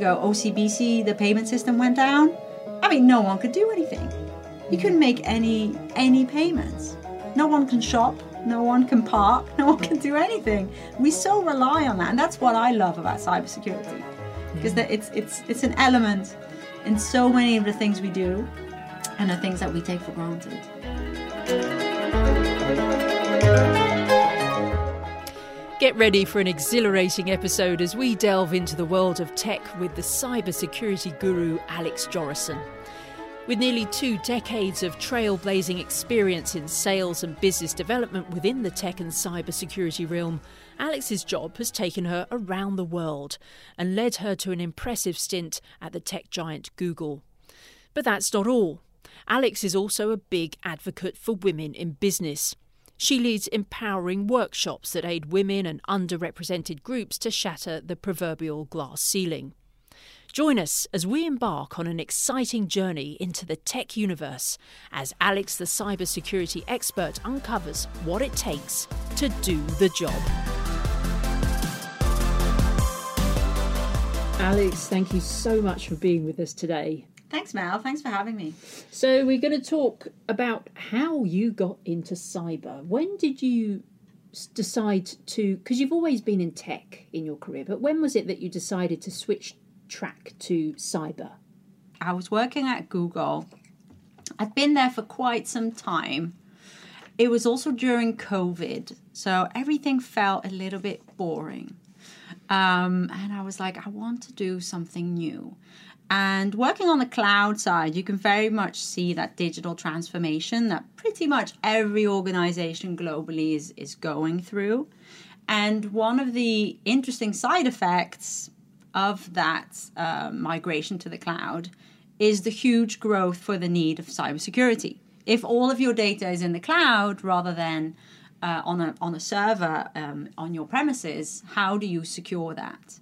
ago, OCBC, the payment system went down. I mean, no one could do anything. You couldn't make any any payments. No one can shop. No one can park. No one can do anything. We so rely on that, and that's what I love about cybersecurity, because that it's it's it's an element in so many of the things we do, and the things that we take for granted. Get ready for an exhilarating episode as we delve into the world of tech with the cybersecurity guru Alex Jorissen. With nearly two decades of trailblazing experience in sales and business development within the tech and cybersecurity realm, Alex's job has taken her around the world and led her to an impressive stint at the tech giant Google. But that's not all. Alex is also a big advocate for women in business. She leads empowering workshops that aid women and underrepresented groups to shatter the proverbial glass ceiling. Join us as we embark on an exciting journey into the tech universe as Alex, the cybersecurity expert, uncovers what it takes to do the job. Alex, thank you so much for being with us today. Thanks, Mel. Thanks for having me. So, we're going to talk about how you got into cyber. When did you decide to? Because you've always been in tech in your career, but when was it that you decided to switch track to cyber? I was working at Google. I'd been there for quite some time. It was also during COVID, so everything felt a little bit boring. Um, and I was like, I want to do something new. And working on the cloud side, you can very much see that digital transformation that pretty much every organization globally is, is going through. And one of the interesting side effects of that uh, migration to the cloud is the huge growth for the need of cybersecurity. If all of your data is in the cloud rather than uh, on, a, on a server um, on your premises, how do you secure that?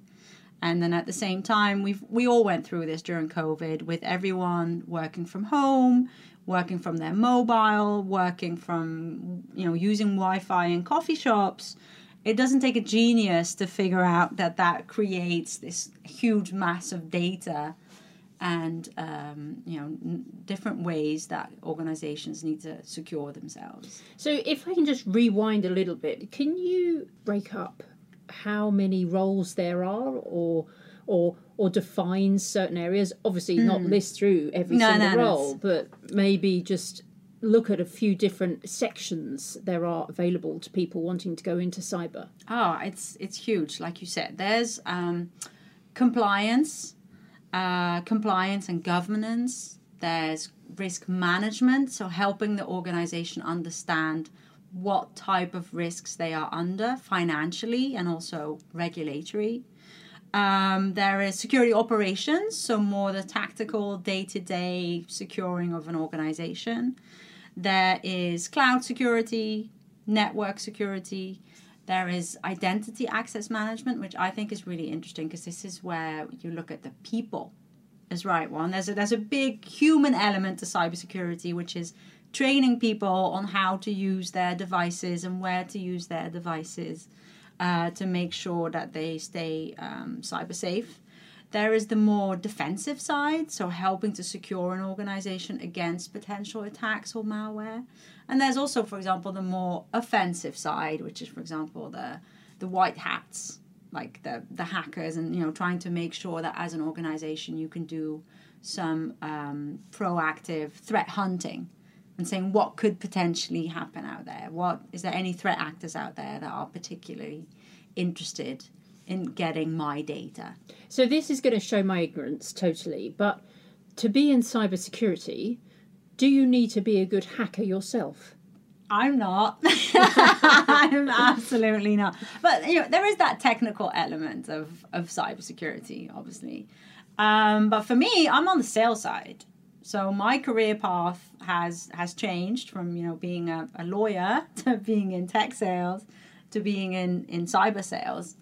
And then at the same time, we've we all went through this during COVID with everyone working from home, working from their mobile, working from you know using Wi-Fi in coffee shops. It doesn't take a genius to figure out that that creates this huge mass of data and um, you know n- different ways that organizations need to secure themselves. So if I can just rewind a little bit, can you break up how many roles there are or or or define certain areas. Obviously mm. not list through every no, single no, role but maybe just look at a few different sections there are available to people wanting to go into cyber. Oh it's it's huge like you said. There's um, compliance uh, compliance and governance. There's risk management so helping the organization understand what type of risks they are under financially and also regulatory. Um, there is security operations, so more the tactical day to day securing of an organization. There is cloud security, network security. There is identity access management, which I think is really interesting because this is where you look at the people as right one. There's a, there's a big human element to cybersecurity, which is training people on how to use their devices and where to use their devices uh, to make sure that they stay um, cyber safe. There is the more defensive side, so helping to secure an organization against potential attacks or malware. And there's also, for example, the more offensive side, which is, for example, the the white hats, like the the hackers, and you know, trying to make sure that as an organization you can do some um, proactive threat hunting and saying what could potentially happen out there. What is there any threat actors out there that are particularly interested in getting my data? So this is going to show my ignorance totally, but to be in cybersecurity, do you need to be a good hacker yourself? I'm not. I'm absolutely not. But you know, there is that technical element of of cybersecurity, obviously. Um, but for me, I'm on the sales side. So my career path has has changed from you know being a, a lawyer to being in tech sales to being in in cyber sales.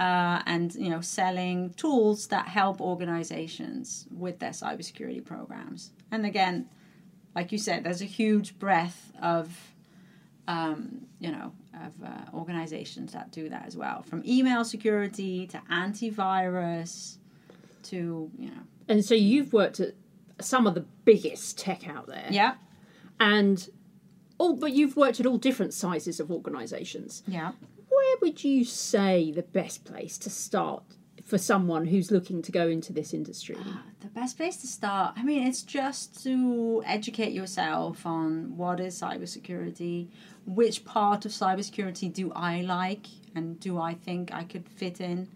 Uh, and you know selling tools that help organizations with their cybersecurity programs. And again, like you said, there's a huge breadth of um, you know of uh, organizations that do that as well, from email security to antivirus to you know And so you've worked at some of the biggest tech out there. yeah And all but you've worked at all different sizes of organizations. yeah Where would you say the best place to start for someone who's looking to go into this industry? the best place to start i mean it's just to educate yourself on what is cybersecurity which part of cybersecurity do i like and do i think i could fit in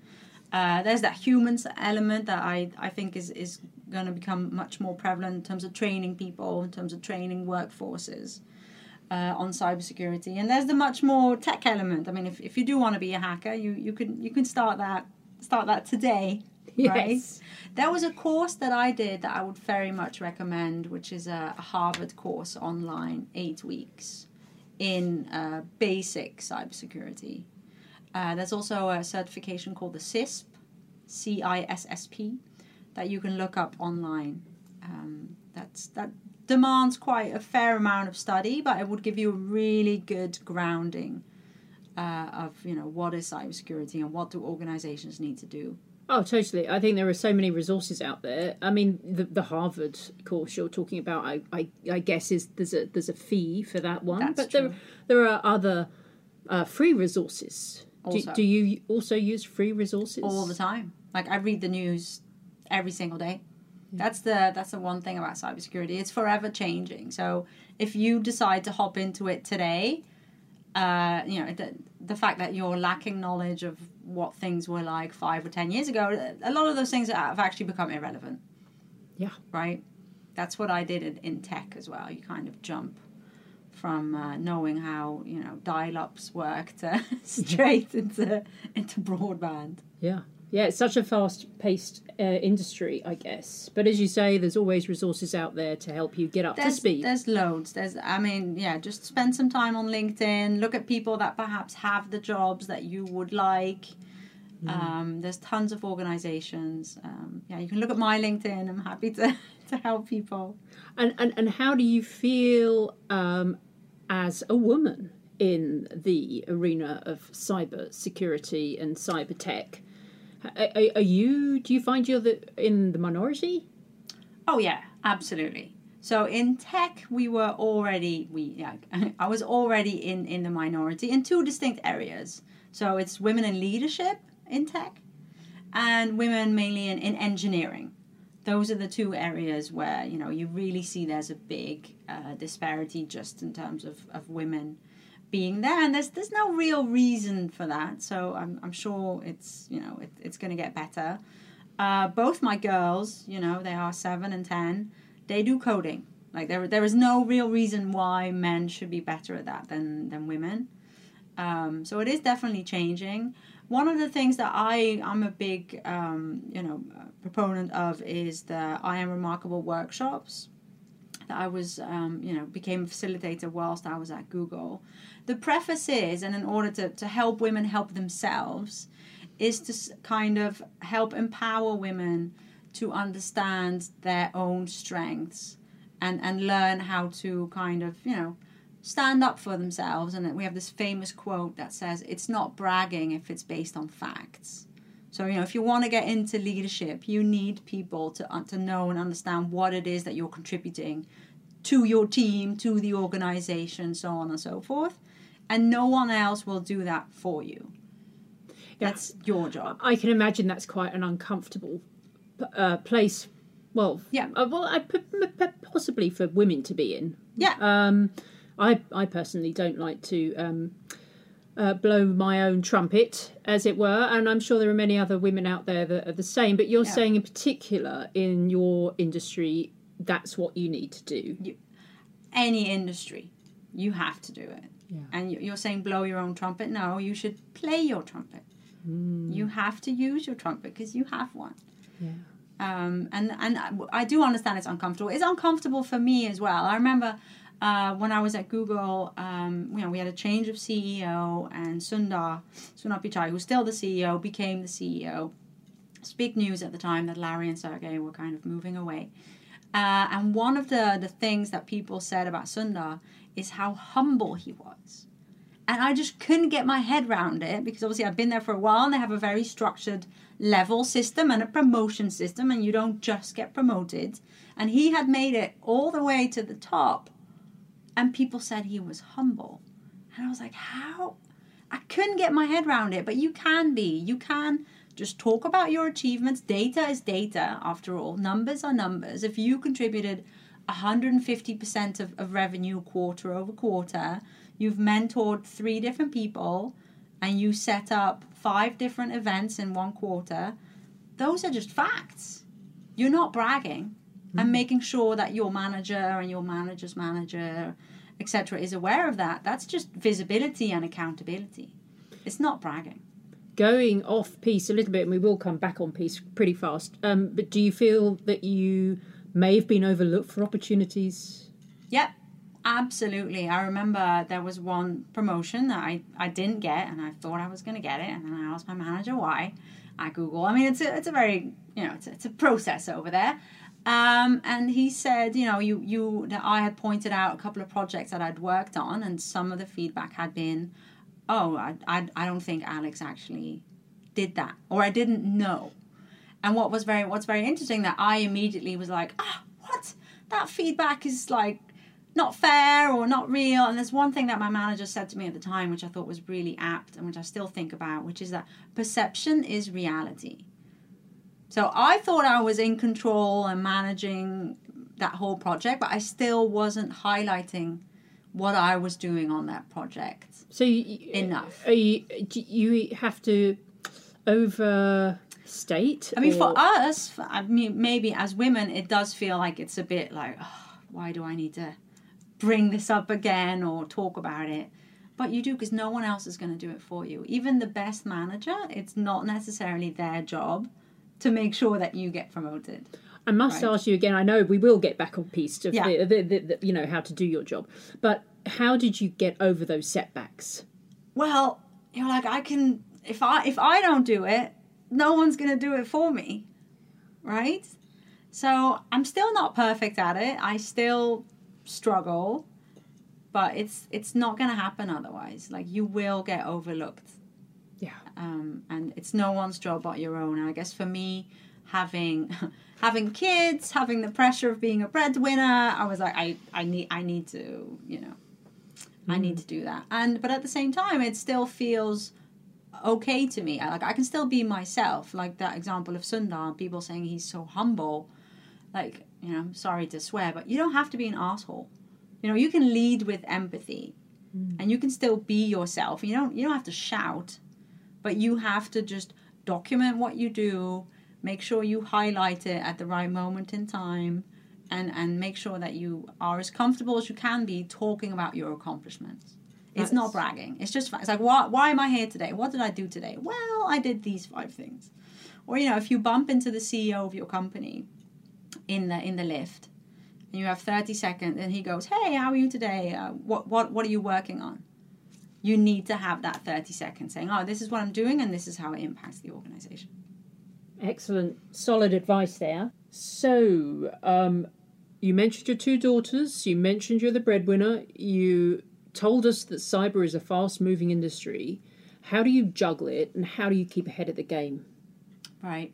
uh, there's that humans element that i, I think is, is going to become much more prevalent in terms of training people in terms of training workforces uh, on cybersecurity and there's the much more tech element i mean if, if you do want to be a hacker you, you can you can start that start that today right Yes. there was a course that I did that I would very much recommend, which is a, a Harvard course online, eight weeks in uh, basic cybersecurity. Uh, there's also a certification called the CISP, C I S S P, that you can look up online. Um, that's that demands quite a fair amount of study, but it would give you a really good grounding uh, of you know what is cybersecurity and what do organizations need to do. Oh, totally. I think there are so many resources out there. I mean, the, the Harvard course you're talking about, I, I, I guess is there's a there's a fee for that one, That's but true. there there are other uh, free resources. Do, do you also use free resources all the time. Like I read the news every single day. That's the that's the one thing about cybersecurity. It's forever changing. So if you decide to hop into it today, uh, you know the, the fact that you're lacking knowledge of what things were like five or ten years ago, a lot of those things have actually become irrelevant. Yeah. Right. That's what I did in, in tech as well. You kind of jump from uh, knowing how you know dial-ups work to straight into into broadband. Yeah. Yeah, it's such a fast paced uh, industry, I guess. But as you say, there's always resources out there to help you get up there's, to speed. There's loads. There's, I mean, yeah, just spend some time on LinkedIn. Look at people that perhaps have the jobs that you would like. Mm. Um, there's tons of organizations. Um, yeah, you can look at my LinkedIn. I'm happy to, to help people. And, and, and how do you feel um, as a woman in the arena of cyber security and cyber tech? Are, are- you? Do you find you're the, in the minority? Oh yeah, absolutely. So in tech, we were already we yeah, I was already in in the minority in two distinct areas. So it's women in leadership in tech, and women mainly in, in engineering. Those are the two areas where you know you really see there's a big uh, disparity just in terms of, of women being there, and there's there's no real reason for that. So I'm I'm sure it's you know it, it's going to get better. Uh, both my girls, you know, they are seven and ten. They do coding. Like there, there is no real reason why men should be better at that than than women. Um, so it is definitely changing. One of the things that I I'm a big um, you know proponent of is the I am remarkable workshops. That I was um, you know became a facilitator whilst I was at Google. The preface is, and in order to, to help women help themselves, is to kind of help empower women to understand their own strengths and, and learn how to kind of, you know, stand up for themselves. And we have this famous quote that says, it's not bragging if it's based on facts. So, you know, if you want to get into leadership, you need people to, uh, to know and understand what it is that you're contributing to your team, to the organization, so on and so forth. And no one else will do that for you. That's your job. I can imagine that's quite an uncomfortable uh, place. Well, Yeah. uh, well, I, possibly for women to be in. Yeah. Um, I I personally don't like to um, uh, blow my own trumpet, as it were, and I'm sure there are many other women out there that are the same. But you're Yeah. saying, in particular, in your industry, that's what you need to do. any industry, you have to do it. Yeah. And you- you're saying blow your own trumpet? No, you should play your trumpet. You have to use your trumpet because you have one. Yeah. Um, and and I- I do understand it's uncomfortable. It's uncomfortable for me as well. I remember uh, when I was at Google, um, you know, we had a change of CEO, and Sundar Sundar Pichai, who's still the CEO, became the CEO. It's big news at the time that Larry and Sergey were kind of moving away. Uh, and one of the, the things that people said about Sundar is how humble he was And I just couldn't get my head around it because obviously I've been there for a while and they have a very structured level system and a promotion system, and you don't just get promoted. And he had made it all the way to the top, and people said he was humble. And I was like, how? I couldn't get my head around it, but you can be. You can just talk about your achievements. Data is data, after all. Numbers are numbers. If you contributed 150% of, of revenue quarter over quarter, you've mentored three different people, and you set up five different events in one quarter, those are just facts. You're not bragging mm-hmm. and making sure that your manager and your manager's manager, etc., is aware of that. That's just visibility and accountability. It's not bragging going off piece a little bit, and we will come back on piece pretty fast. Um, but do you feel that you may have been overlooked for opportunities? Yep, absolutely. I remember there was one promotion that I, I didn't get, and I thought I was going to get it, and then I asked my manager why. I Google. I mean, it's a it's a very you know it's a, it's a process over there. Um, and he said, you know, you you that I had pointed out a couple of projects that I'd worked on, and some of the feedback had been oh, I, I, I don't think Alex actually did that, or I didn't know. And what was very what's very interesting that I immediately was like, ah, what? That feedback is like not fair or not real. And there's one thing that my manager said to me at the time, which I thought was really apt and which I still think about, which is that perception is reality. So I thought I was in control and managing that whole project, but I still wasn't highlighting what I was doing on that project. So you, enough. You, you have to overstate. I mean, or... for us, for, I mean, maybe as women, it does feel like it's a bit like, oh, why do I need to bring this up again or talk about it? But you do because no one else is going to do it for you. Even the best manager, it's not necessarily their job to make sure that you get promoted. I must right. ask you again. I know we will get back on piece of yeah. the, the, the, the, you know how to do your job, but how did you get over those setbacks? Well, you're like I can if I if I don't do it, no one's going to do it for me, right? So I'm still not perfect at it. I still struggle, but it's it's not going to happen otherwise. Like you will get overlooked. Yeah. Um, and it's no one's job but your own. And I guess for me, having having kids, having the pressure of being a breadwinner, I was like, I, I need I need to, you know, mm. I need mm. to do that. And but at the same time, it still feels okay to me. Like I can still be myself. Like that example of Sundar, people saying he's so humble. Like you know, I'm sorry to swear, but you don't have to be an asshole. You know, you can lead with empathy, mm. and you can still be yourself. You don't you don't have to shout, but you have to just document what you do make sure you highlight it at the right moment in time and and make sure that you are as comfortable as you can be talking about your accomplishments. It's not bragging. It's just it's like why, why am i here today? What did i do today? Well i did these five things. Or you know if you bump into the ceo of your company in the in the lift and you have 30 seconds and he goes hey how are you today? Uh, what what what are you working on you need to have that 30 seconds saying oh this is what i'm doing and this is how it impacts the organization Excellent, solid advice there. So, um, you mentioned your two daughters, you mentioned you're the breadwinner, you told us that cyber is a fast moving industry. How do you juggle it and how do you keep ahead of the game? Right.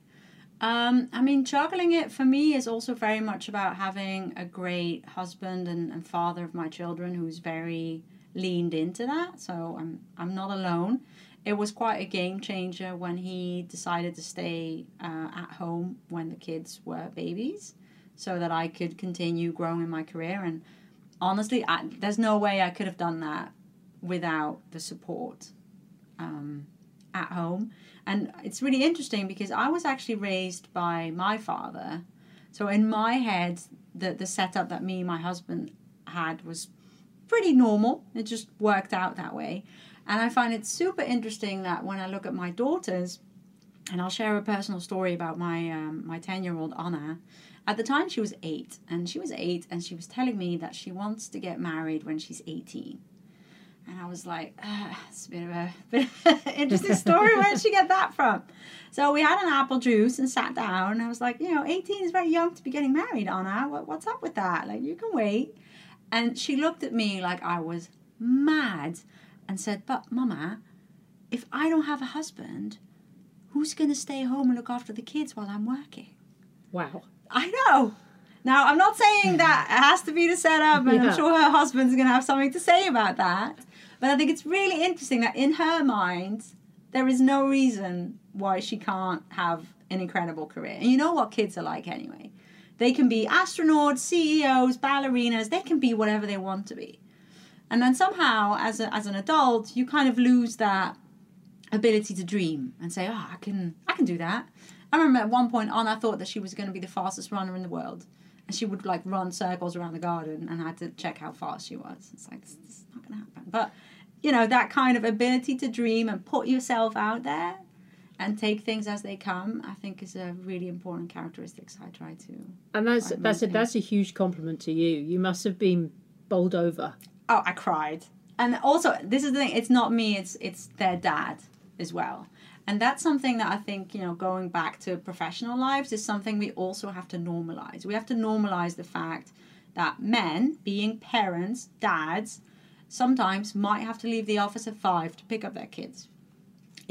Um, I mean, juggling it for me is also very much about having a great husband and, and father of my children who's very leaned into that. So I'm I'm not alone it was quite a game changer when he decided to stay uh, at home when the kids were babies so that I could continue growing in my career. And honestly, I, there's no way I could have done that without the support um, at home. And it's really interesting because I was actually raised by my father. So in my head, the, the setup that me and my husband had was pretty normal. It just worked out that way. And I find it super interesting that when I look at my daughters, and I'll share a personal story about my um, my ten year old Anna. At the time, she was eight, and she was eight, and she was telling me that she wants to get married when she's eighteen. And I was like, it's a bit of a bit of interesting story. Where did she get that from? So we had an apple juice and sat down. And I was like, you know, 18 is very young to be getting married, Anna. What, what's up with that? Like, you can wait. And she looked at me like I was mad. and said, But, Mama, if I don't have a husband, who's going to stay home and look after the kids while I'm working? Wow. I know. Now, I'm not saying that it has to be the setup, and Yeah. I'm sure her husband's going to have something to say about that. But I think it's really interesting that in her mind, there is no reason why she can't have an incredible career. And you know what kids are like anyway. They can be astronauts, CEOs, ballerinas, they can be whatever they want to be. And then somehow, as, a, as an adult, you kind of lose that ability to dream and say, "Oh, I can, I can do that." I remember at one point on, I thought that she was going to be the fastest runner in the world, and she would like run circles around the garden, and I had to check how fast she was. It's like this, this is not going to happen. But you know that kind of ability to dream and put yourself out there and take things as they come, I think is a really important characteristics I try to. And that's that's a that's a huge compliment to you. You must have been bowled over. Oh, I cried. And also, this is the thing. It's not me. It's it's their dad as well. And that's something that I think you know, going back to professional lives, is something we also have to normalize. We have to normalize the fact that men, being parents, dads, sometimes might have to leave the office at five to pick up their kids.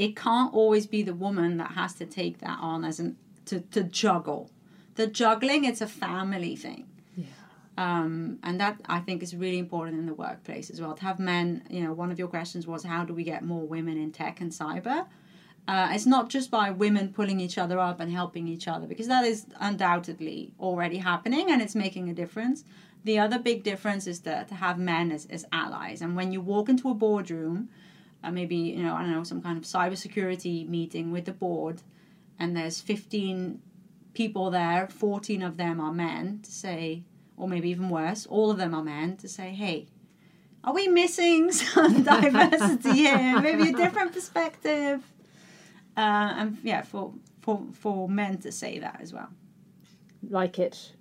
It can't always be the woman that has to take that on as an to, to juggle. The juggling, it's a family thing um, and that I think is really important in the workplace as well. To have men, you know, one of your questions was how do we get more women in tech and cyber? Uh, it's not just by women pulling each other up and helping each other, because that is undoubtedly already happening and it's making a difference. The other big difference is that to have men as, as allies. And when you walk into a boardroom, uh, maybe, you know, I don't know, some kind of cybersecurity meeting with the board, and there's 15 people there, 14 of them are men, to say, or maybe even worse, all of them are men, to say, hey, are we missing some diversity here? Maybe a different perspective. Uh, and yeah, for, for, for men to say that as well. Like it.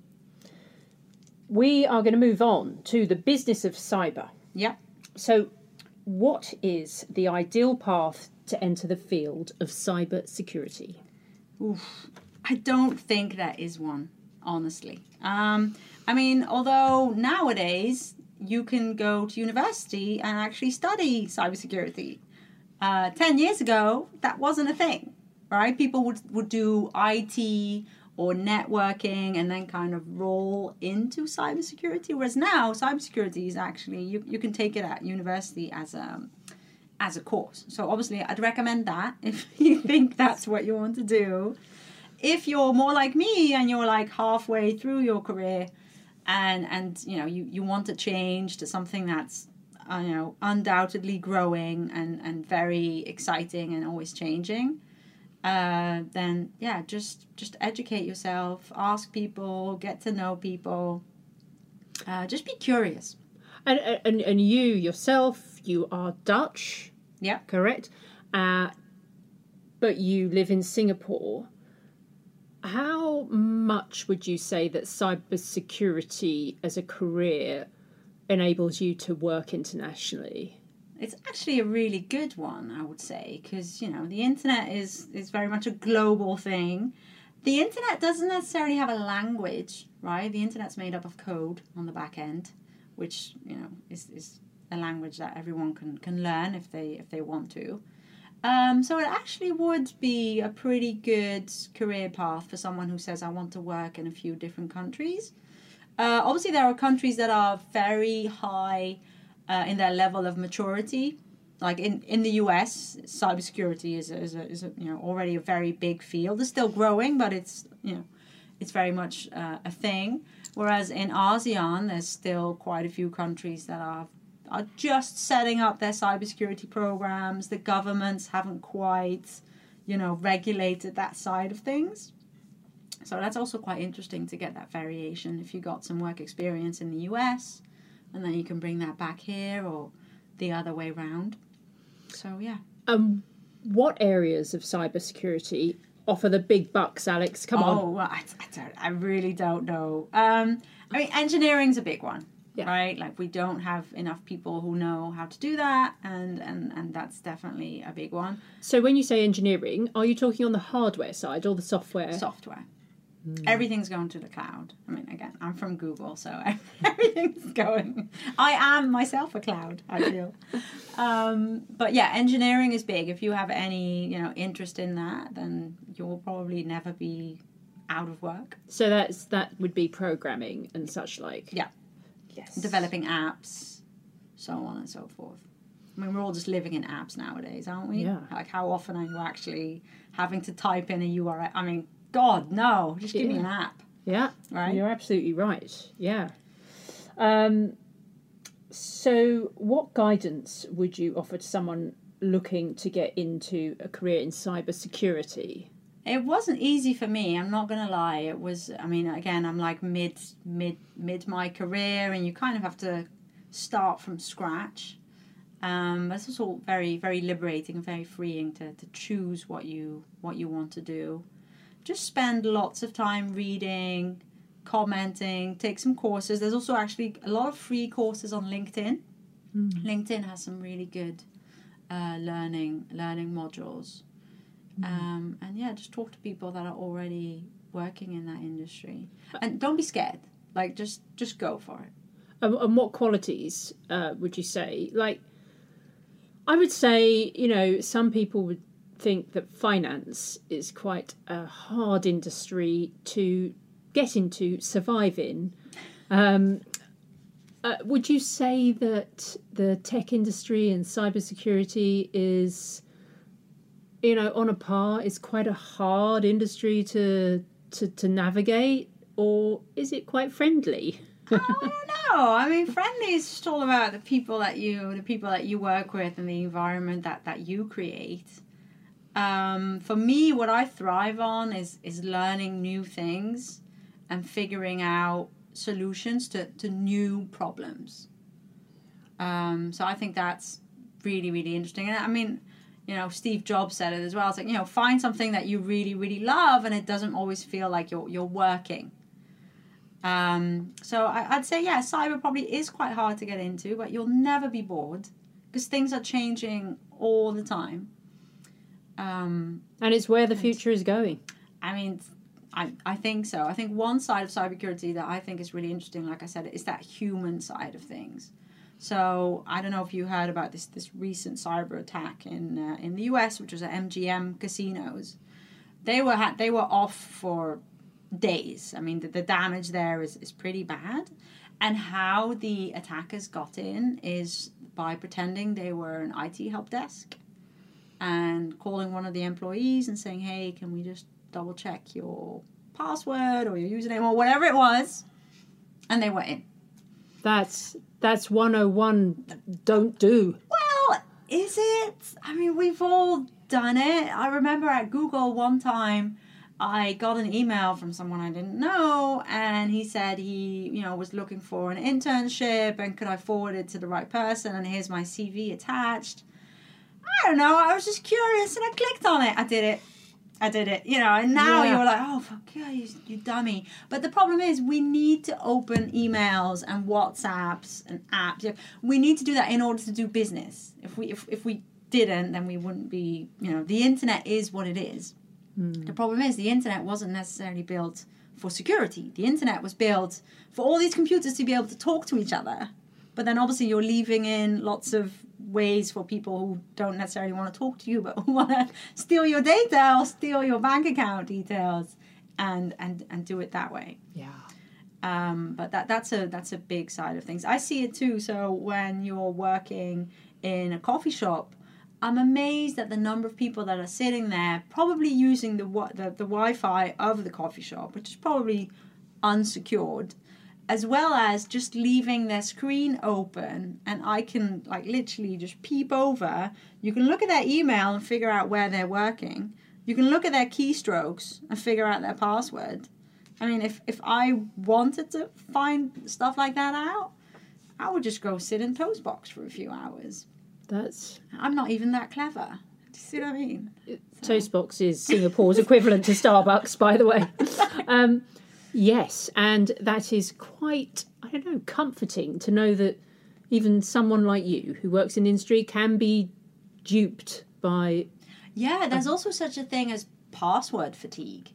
We are going to move on to the business of cyber. Yep. So, what is the ideal path to enter the field of cyber security? Oof. I don't think there is one, honestly. Um, I mean, although nowadays you can go to university and actually study cybersecurity. Uh, 10 years ago, that wasn't a thing, right? People would, would do IT or networking and then kind of roll into cybersecurity. Whereas now, cybersecurity is actually, you, you can take it at university as a, as a course. So obviously, I'd recommend that if you think that's what you want to do. If you're more like me and you're like halfway through your career, and and you know you, you want to change to something that's uh, you know undoubtedly growing and and very exciting and always changing, uh, then yeah, just just educate yourself, ask people, get to know people. Uh, just be curious. And, and, and you yourself, you are Dutch, Yeah. correct? Uh, but you live in Singapore. How much would you say that cybersecurity as a career enables you to work internationally? It's actually a really good one, I would say, because you know the internet is is very much a global thing. The internet doesn't necessarily have a language, right? The internet's made up of code on the back end, which you know is, is a language that everyone can, can learn if they if they want to. Um, so it actually would be a pretty good career path for someone who says I want to work in a few different countries. Uh, obviously, there are countries that are very high uh, in their level of maturity. Like in, in the US, cybersecurity is a, is, a, is a, you know already a very big field. It's still growing, but it's you know it's very much uh, a thing. Whereas in ASEAN, there's still quite a few countries that are are just setting up their cybersecurity programs. The governments haven't quite you know regulated that side of things. So that's also quite interesting to get that variation if you got some work experience in the US and then you can bring that back here or the other way round. So yeah. Um, what areas of cybersecurity offer the big bucks, Alex? Come on. Oh, well, I, I don't. I really don't know. Um, I mean, engineering's a big one, Yeah. right? Like we don't have enough people who know how to do that, and and and that's definitely a big one. So when you say engineering, are you talking on the hardware side or the software? Software. Everything's going to the cloud. I mean, again, I'm from Google, so everything's going. I am myself a cloud. I feel. Um, but yeah, engineering is big. If you have any, you know, interest in that, then you'll probably never be out of work. So that's that would be programming and such like. Yeah. Yes. Developing apps, so on and so forth. I mean, we're all just living in apps nowadays, aren't we? Yeah. Like, how often are you actually having to type in a URL? I mean, God, no. Just give me an app, Yeah. right? You're absolutely right. Yeah. Um, so, what guidance would you offer to someone looking to get into a career in cybersecurity? It wasn't easy for me. I'm not gonna lie. It was. I mean, again, I'm like mid, mid, mid my career, and you kind of have to start from scratch. Um, it's also very, very liberating and very freeing to, to choose what you what you want to do. Just spend lots of time reading, commenting, take some courses. There's also actually a lot of free courses on LinkedIn. LinkedIn has some really good uh, learning learning modules. Um, and yeah, just talk to people that are already working in that industry, and don't be scared. Like just just go for it. And, and what qualities uh, would you say? Like, I would say, you know, some people would think that finance is quite a hard industry to get into, survive in. Um, uh, would you say that the tech industry and cybersecurity is, you know, on a par? Is quite a hard industry to to, to navigate, or is it quite friendly? I don't know. I mean, friendly is just all about the people that you, the people that you work with, and the environment that that you create. Um, for me, what I thrive on is is learning new things and figuring out solutions to to new problems. Um, so I think that's really really interesting. And I mean, you know, Steve Jobs said it as well. It's like you know, find something that you really really love, and it doesn't always feel like you're you're working. Um, so I, I'd say, yeah, cyber probably is quite hard to get into, but you'll never be bored because things are changing all the time. Um, And it's where the future is going. I mean, I, I think so. I think one side of cybersecurity that I think is really interesting, like I said, is that human side of things. So I don't know if you heard about this this recent cyber attack in uh, in the U.S., which was at MGM casinos. They were they were off for days. I mean, the, the damage there is, is pretty bad. And how the attackers got in is by pretending they were an IT help desk and calling one of the employees and saying, hey, can we just double check your password or your username or whatever it was? And they were in. That's that's 101 don't do. Well, is it? I mean, we've all done it. I remember at Google one time I got an email from someone I didn't know and he said he, you know, was looking for an internship and could I forward it to the right person and here's my CV attached. I don't know, I was just curious and I clicked on it. I did it. I did it, you know, and now Yeah. you're like, oh, fuck yeah, you, you dummy. But the problem is, we need to open emails and WhatsApps and apps. We need to do that in order to do business. If we if, if we didn't, then we wouldn't be, you know, the internet is what it is. Hmm. The problem is, the internet wasn't necessarily built for security. The internet was built for all these computers to be able to talk to each other. But then obviously, you're leaving in lots of ways for people who don't necessarily want to talk to you, but who want to steal your data or steal your bank account details, and and and do it that way. Yeah. Um, but that that's a that's a big side of things. I see it too. So when you're working in a coffee shop, I'm amazed at the number of people that are sitting there, probably using the the, the Wi-Fi of the coffee shop, which is probably unsecured, as well as just leaving their screen open, and I can like literally just peep over. You can look at their email and figure out where they're working. You can look at their keystrokes and figure out their password. I mean, if if I wanted to find stuff like that out, I would just go sit in Toastbox for a few hours. That's I'm not even that clever. Do you see what I mean? Toastbox is Singapore's equivalent to Starbucks, by the way. Um, yes, and that is quite, I don't know, comforting to know that even someone like you who works in industry can be duped by. Yeah, there's also such a thing as password fatigue.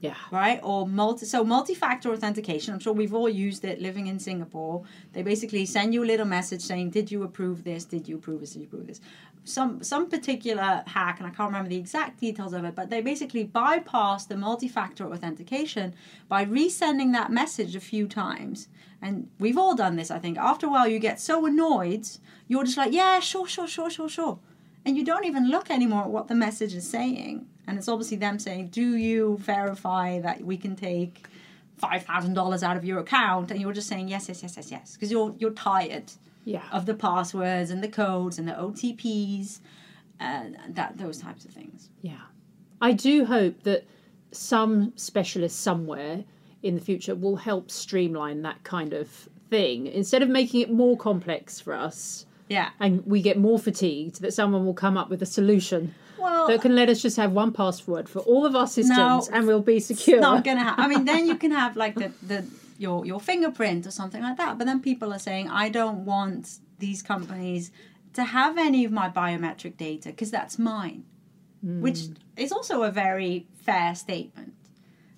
Yeah. right? Or multi so multi-factor authentication. I'm sure we've all used it living in Singapore. They basically send you a little message saying, "Did you approve this? Did you approve this? Did you approve this?" Some some particular hack, and I can't remember the exact details of it, but they basically bypass the multi-factor authentication by resending that message a few times. And we've all done this, I think. After a while, you get so annoyed, you're just like, "Yeah, sure, sure, sure, sure, sure," and you don't even look anymore at what the message is saying. And it's obviously them saying, "Do you verify that we can take five thousand dollars out of your account?" And you're just saying, "Yes, yes, yes, yes, yes," because you're you're tired Yeah. of the passwords and the codes and the OTPs and that those types of things. Yeah. I do hope that some specialist somewhere in the future will help streamline that kind of thing instead of making it more complex for us Yeah. and we get more fatigued that someone will come up with a solution Well, that can let us just have one password for all of our systems No, and we'll be secure. not gonna happen. I mean, then you can have like the the your your fingerprint or something like that. But then people are saying, I don't want these companies to have any of my biometric data because that's mine, hmm. which is also a very fair statement.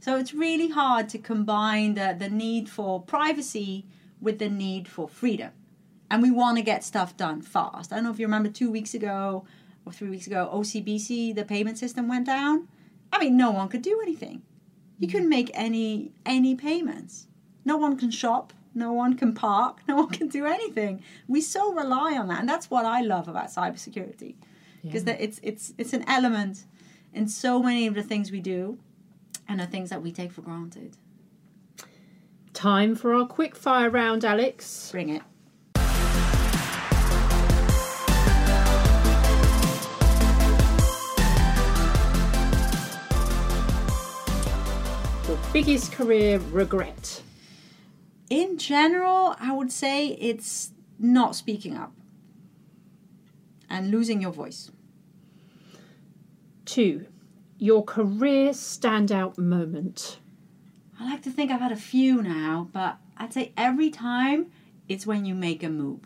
So it's really hard to combine the, the need for privacy with the need for freedom. And we want to get stuff done fast. I don't know if you remember two weeks ago or three weeks ago, OCBC, the payment system went down. I mean, no one could do anything. You couldn't make any any payments. No one can shop. No one can park. No one can do anything. We so rely on that, and that's what I love about cybersecurity, because that it's it's it's an element in so many of the things we do, and the things that we take for granted. Time for our quick fire round, Alex. Bring it. Your biggest career regret. In general, I would say it's not speaking up and losing your voice. Two, your career standout moment. I like to think I've had a few now, but I'd say every time it's when you make a move.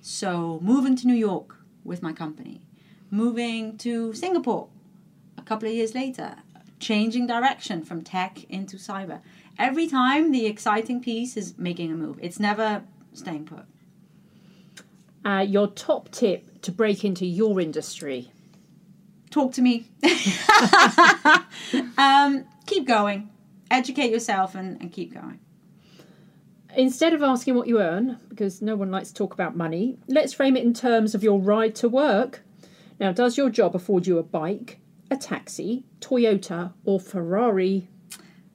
So, moving to New York with my company, moving to Singapore a couple of years later, changing direction from tech into cyber. Every time the exciting piece is making a move, it's never staying put. Uh, your top tip to break into your industry. Talk to me. um, keep going. Educate yourself and, and keep going. Instead of asking what you earn, because no one likes to talk about money, let's frame it in terms of your ride to work. Now, does your job afford you a bike, a taxi, Toyota, or Ferrari?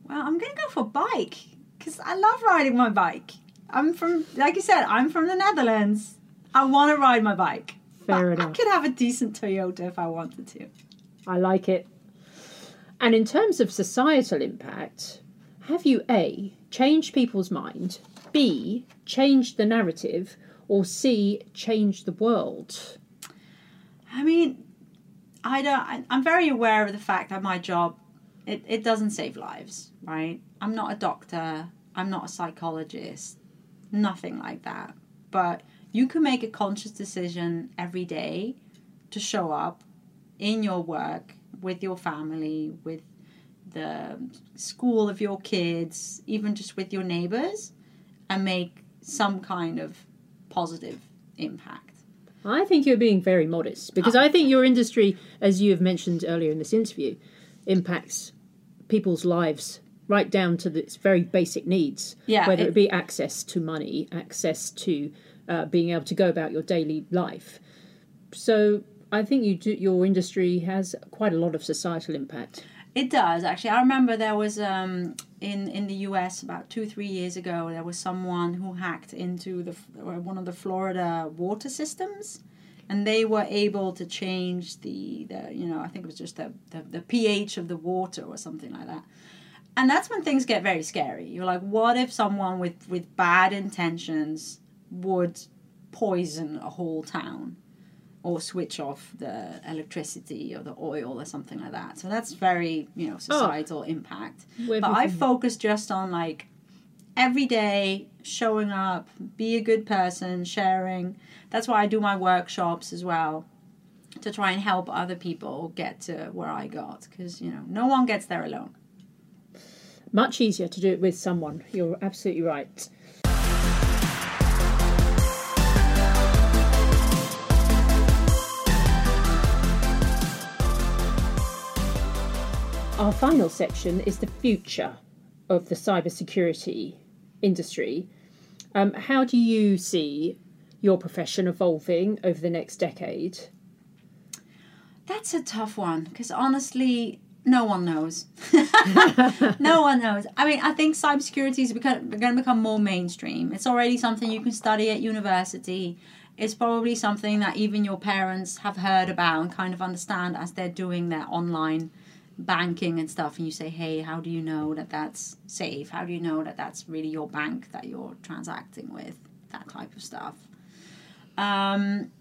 Well, I'm gonna go for a bike because I love riding my bike. I'm from, like you said, I'm from the Netherlands. I want to ride my bike. Fair But I could have a decent Toyota if I wanted to. I like it. And in terms of societal impact, have you A, changed people's mind, B, changed the narrative, or C, changed the world? I mean, I don't. I, I'm very aware of the fact that my job, it, it doesn't save lives, right? I'm not a doctor. I'm not a psychologist. Nothing like that. But you can make a conscious decision every day to show up in your work with your family, with the school of your kids, even just with your neighbors, and make some kind of positive impact. I think you're being very modest because ah. I think your industry, as you have mentioned earlier in this interview, impacts people's lives right down to its very basic needs. Yeah, whether it- it, be access to money, access to uh, being able to go about your daily life. So I think you do, your industry has quite a lot of societal impact. It does actually. I remember there was um, in in the U.S. about two three years ago. There was someone who hacked into the uh, one of the Florida water systems, and they were able to change the the you know I think it was just the the, the pH of the water or something like that. And that's when things get very scary. You're like, what if someone with with bad intentions would poison a whole town? or switch off the electricity or the oil or something like that. So that's very, you know, oh. societal impact. Where But I focus just on like every day showing up, be a good person, sharing. That's why I do my workshops as well to try and help other people get to where I got because, you know, no one gets there alone. much easier to do it with someone. You're absolutely right. Our final section is the future of the cybersecurity industry. Um, how do you see your profession evolving over the next decade? That's a tough one because honestly, no one knows. no one knows. I mean, I think cybersecurity is going to become more mainstream. It's already something you can study at university. It's probably something that even your parents have heard about and kind of understand as they're doing their online banking and stuff and you say hey how do you know that that's safe? How do you know that that's really your bank that you're transacting with? That type of stuff. Um,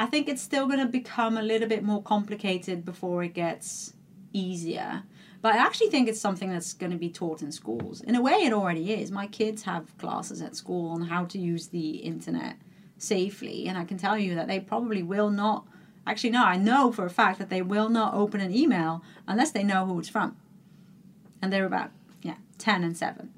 i think it's still going to become a little bit more complicated before it gets easier but i actually think it's something that's going to be taught in schools. In a way it already is. My kids have classes at school on how to use the internet safely and i can tell you that they probably will not Actually, no, I know for a fact that they will not open an email unless they know who it's from. And they're about, yeah, 10 and 7.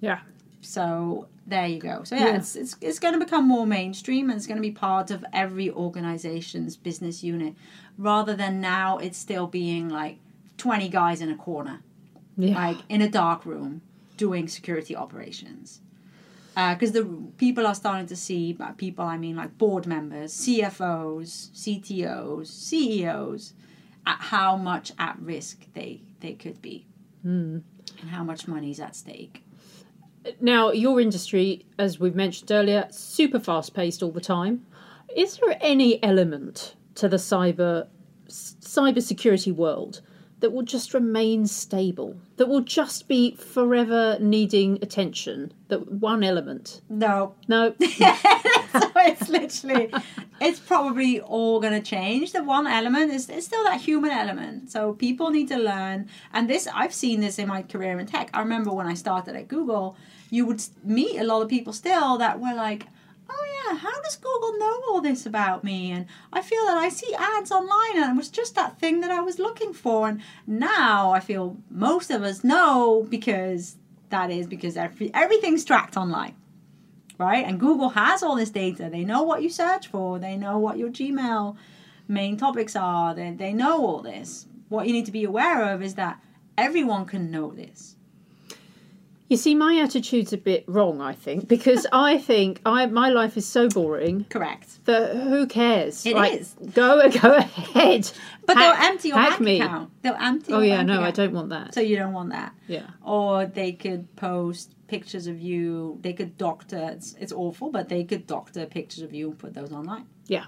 Yeah. So there you go. So yeah, yeah. it's it's, it's going to become more mainstream and it's going to be part of every organization's business unit rather than now it's still being like 20 guys in a corner. Yeah. Like in a dark room doing security operations because uh, the people are starting to see by people I mean like board members, CFOs, CTOs, CEOs, at how much at risk they they could be, mm. and how much money is at stake. Now, your industry, as we've mentioned earlier, super fast paced all the time. Is there any element to the cyber cyber security world that will just remain stable, that will just be forever needing attention. That one element. No. No. so it's literally, it's probably all going to change. The one element is, is still that human element. So people need to learn. And this, I've seen this in my career in tech. I remember when I started at Google, you would meet a lot of people still that were like, how does Google know all this about me? And I feel that I see ads online and it was just that thing that I was looking for. And now I feel most of us know because that is because every, everything's tracked online. Right? And Google has all this data. They know what you search for, they know what your Gmail main topics are, they, they know all this. What you need to be aware of is that everyone can know this you see, my attitude's a bit wrong, I think, because I think I my life is so boring. Correct. That who cares? It like, is. Go go ahead. But hack, they'll empty your bank me. account. They'll empty. Oh, your. Oh yeah, no, account. I don't want that. So you don't want that. Yeah. Or they could post pictures of you. They could doctor. It's, it's awful, but they could doctor pictures of you and put those online. Yeah.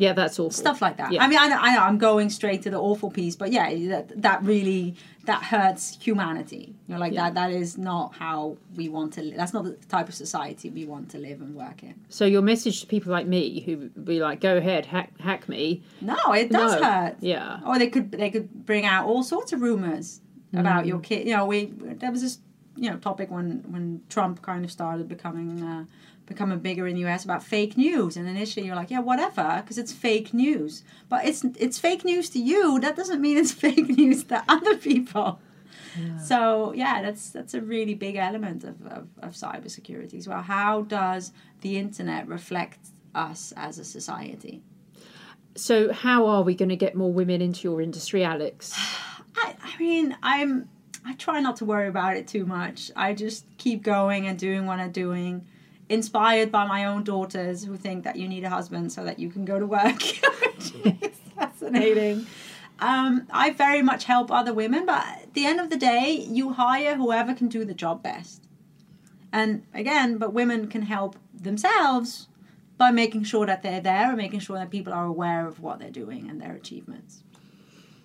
Yeah, that's awful. Stuff like that. Yeah. I mean, I know, I know I'm going straight to the awful piece, but yeah, that, that really that hurts humanity. You know, like yeah. that that is not how we want to live. That's not the type of society we want to live and work in. So your message to people like me who be like, "Go ahead, hack hack me." No, it does no. hurt. Yeah. Or they could they could bring out all sorts of rumors mm. about your kid. You know, we there was this you know topic when when Trump kind of started becoming. Uh, becoming bigger in the US about fake news. And initially you're like, yeah, whatever, because it's fake news. But it's it's fake news to you. That doesn't mean it's fake news to other people. Yeah. So yeah, that's that's a really big element of, of, of cybersecurity as well. How does the internet reflect us as a society? So how are we going to get more women into your industry, Alex? I, I mean, I'm I try not to worry about it too much. I just keep going and doing what I'm doing inspired by my own daughters who think that you need a husband so that you can go to work, is fascinating. Um, I very much help other women, but at the end of the day, you hire whoever can do the job best. And again, but women can help themselves by making sure that they're there and making sure that people are aware of what they're doing and their achievements.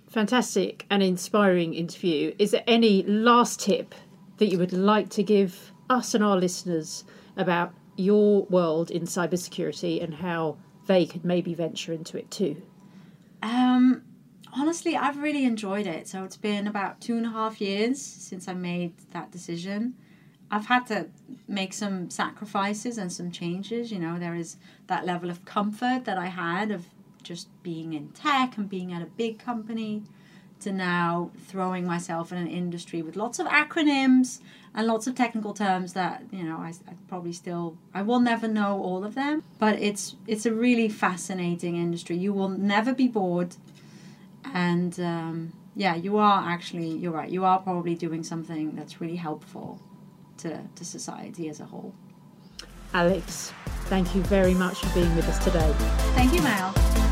Fantastic and inspiring interview. Is there any last tip that you would like to give us and our listeners about your world in cybersecurity and how they could maybe venture into it too? Um, honestly, I've really enjoyed it. So it's been about two and a half years since I made that decision. I've had to make some sacrifices and some changes. You know, there is that level of comfort that I had of just being in tech and being at a big company to now throwing myself in an industry with lots of acronyms and lots of technical terms that you know I, I, probably still I will never know all of them. But it's it's a really fascinating industry. You will never be bored. And um, yeah you are actually you're right you are probably doing something that's really helpful to, to society as a whole. Alex thank you very much for being with us today. Thank you Mel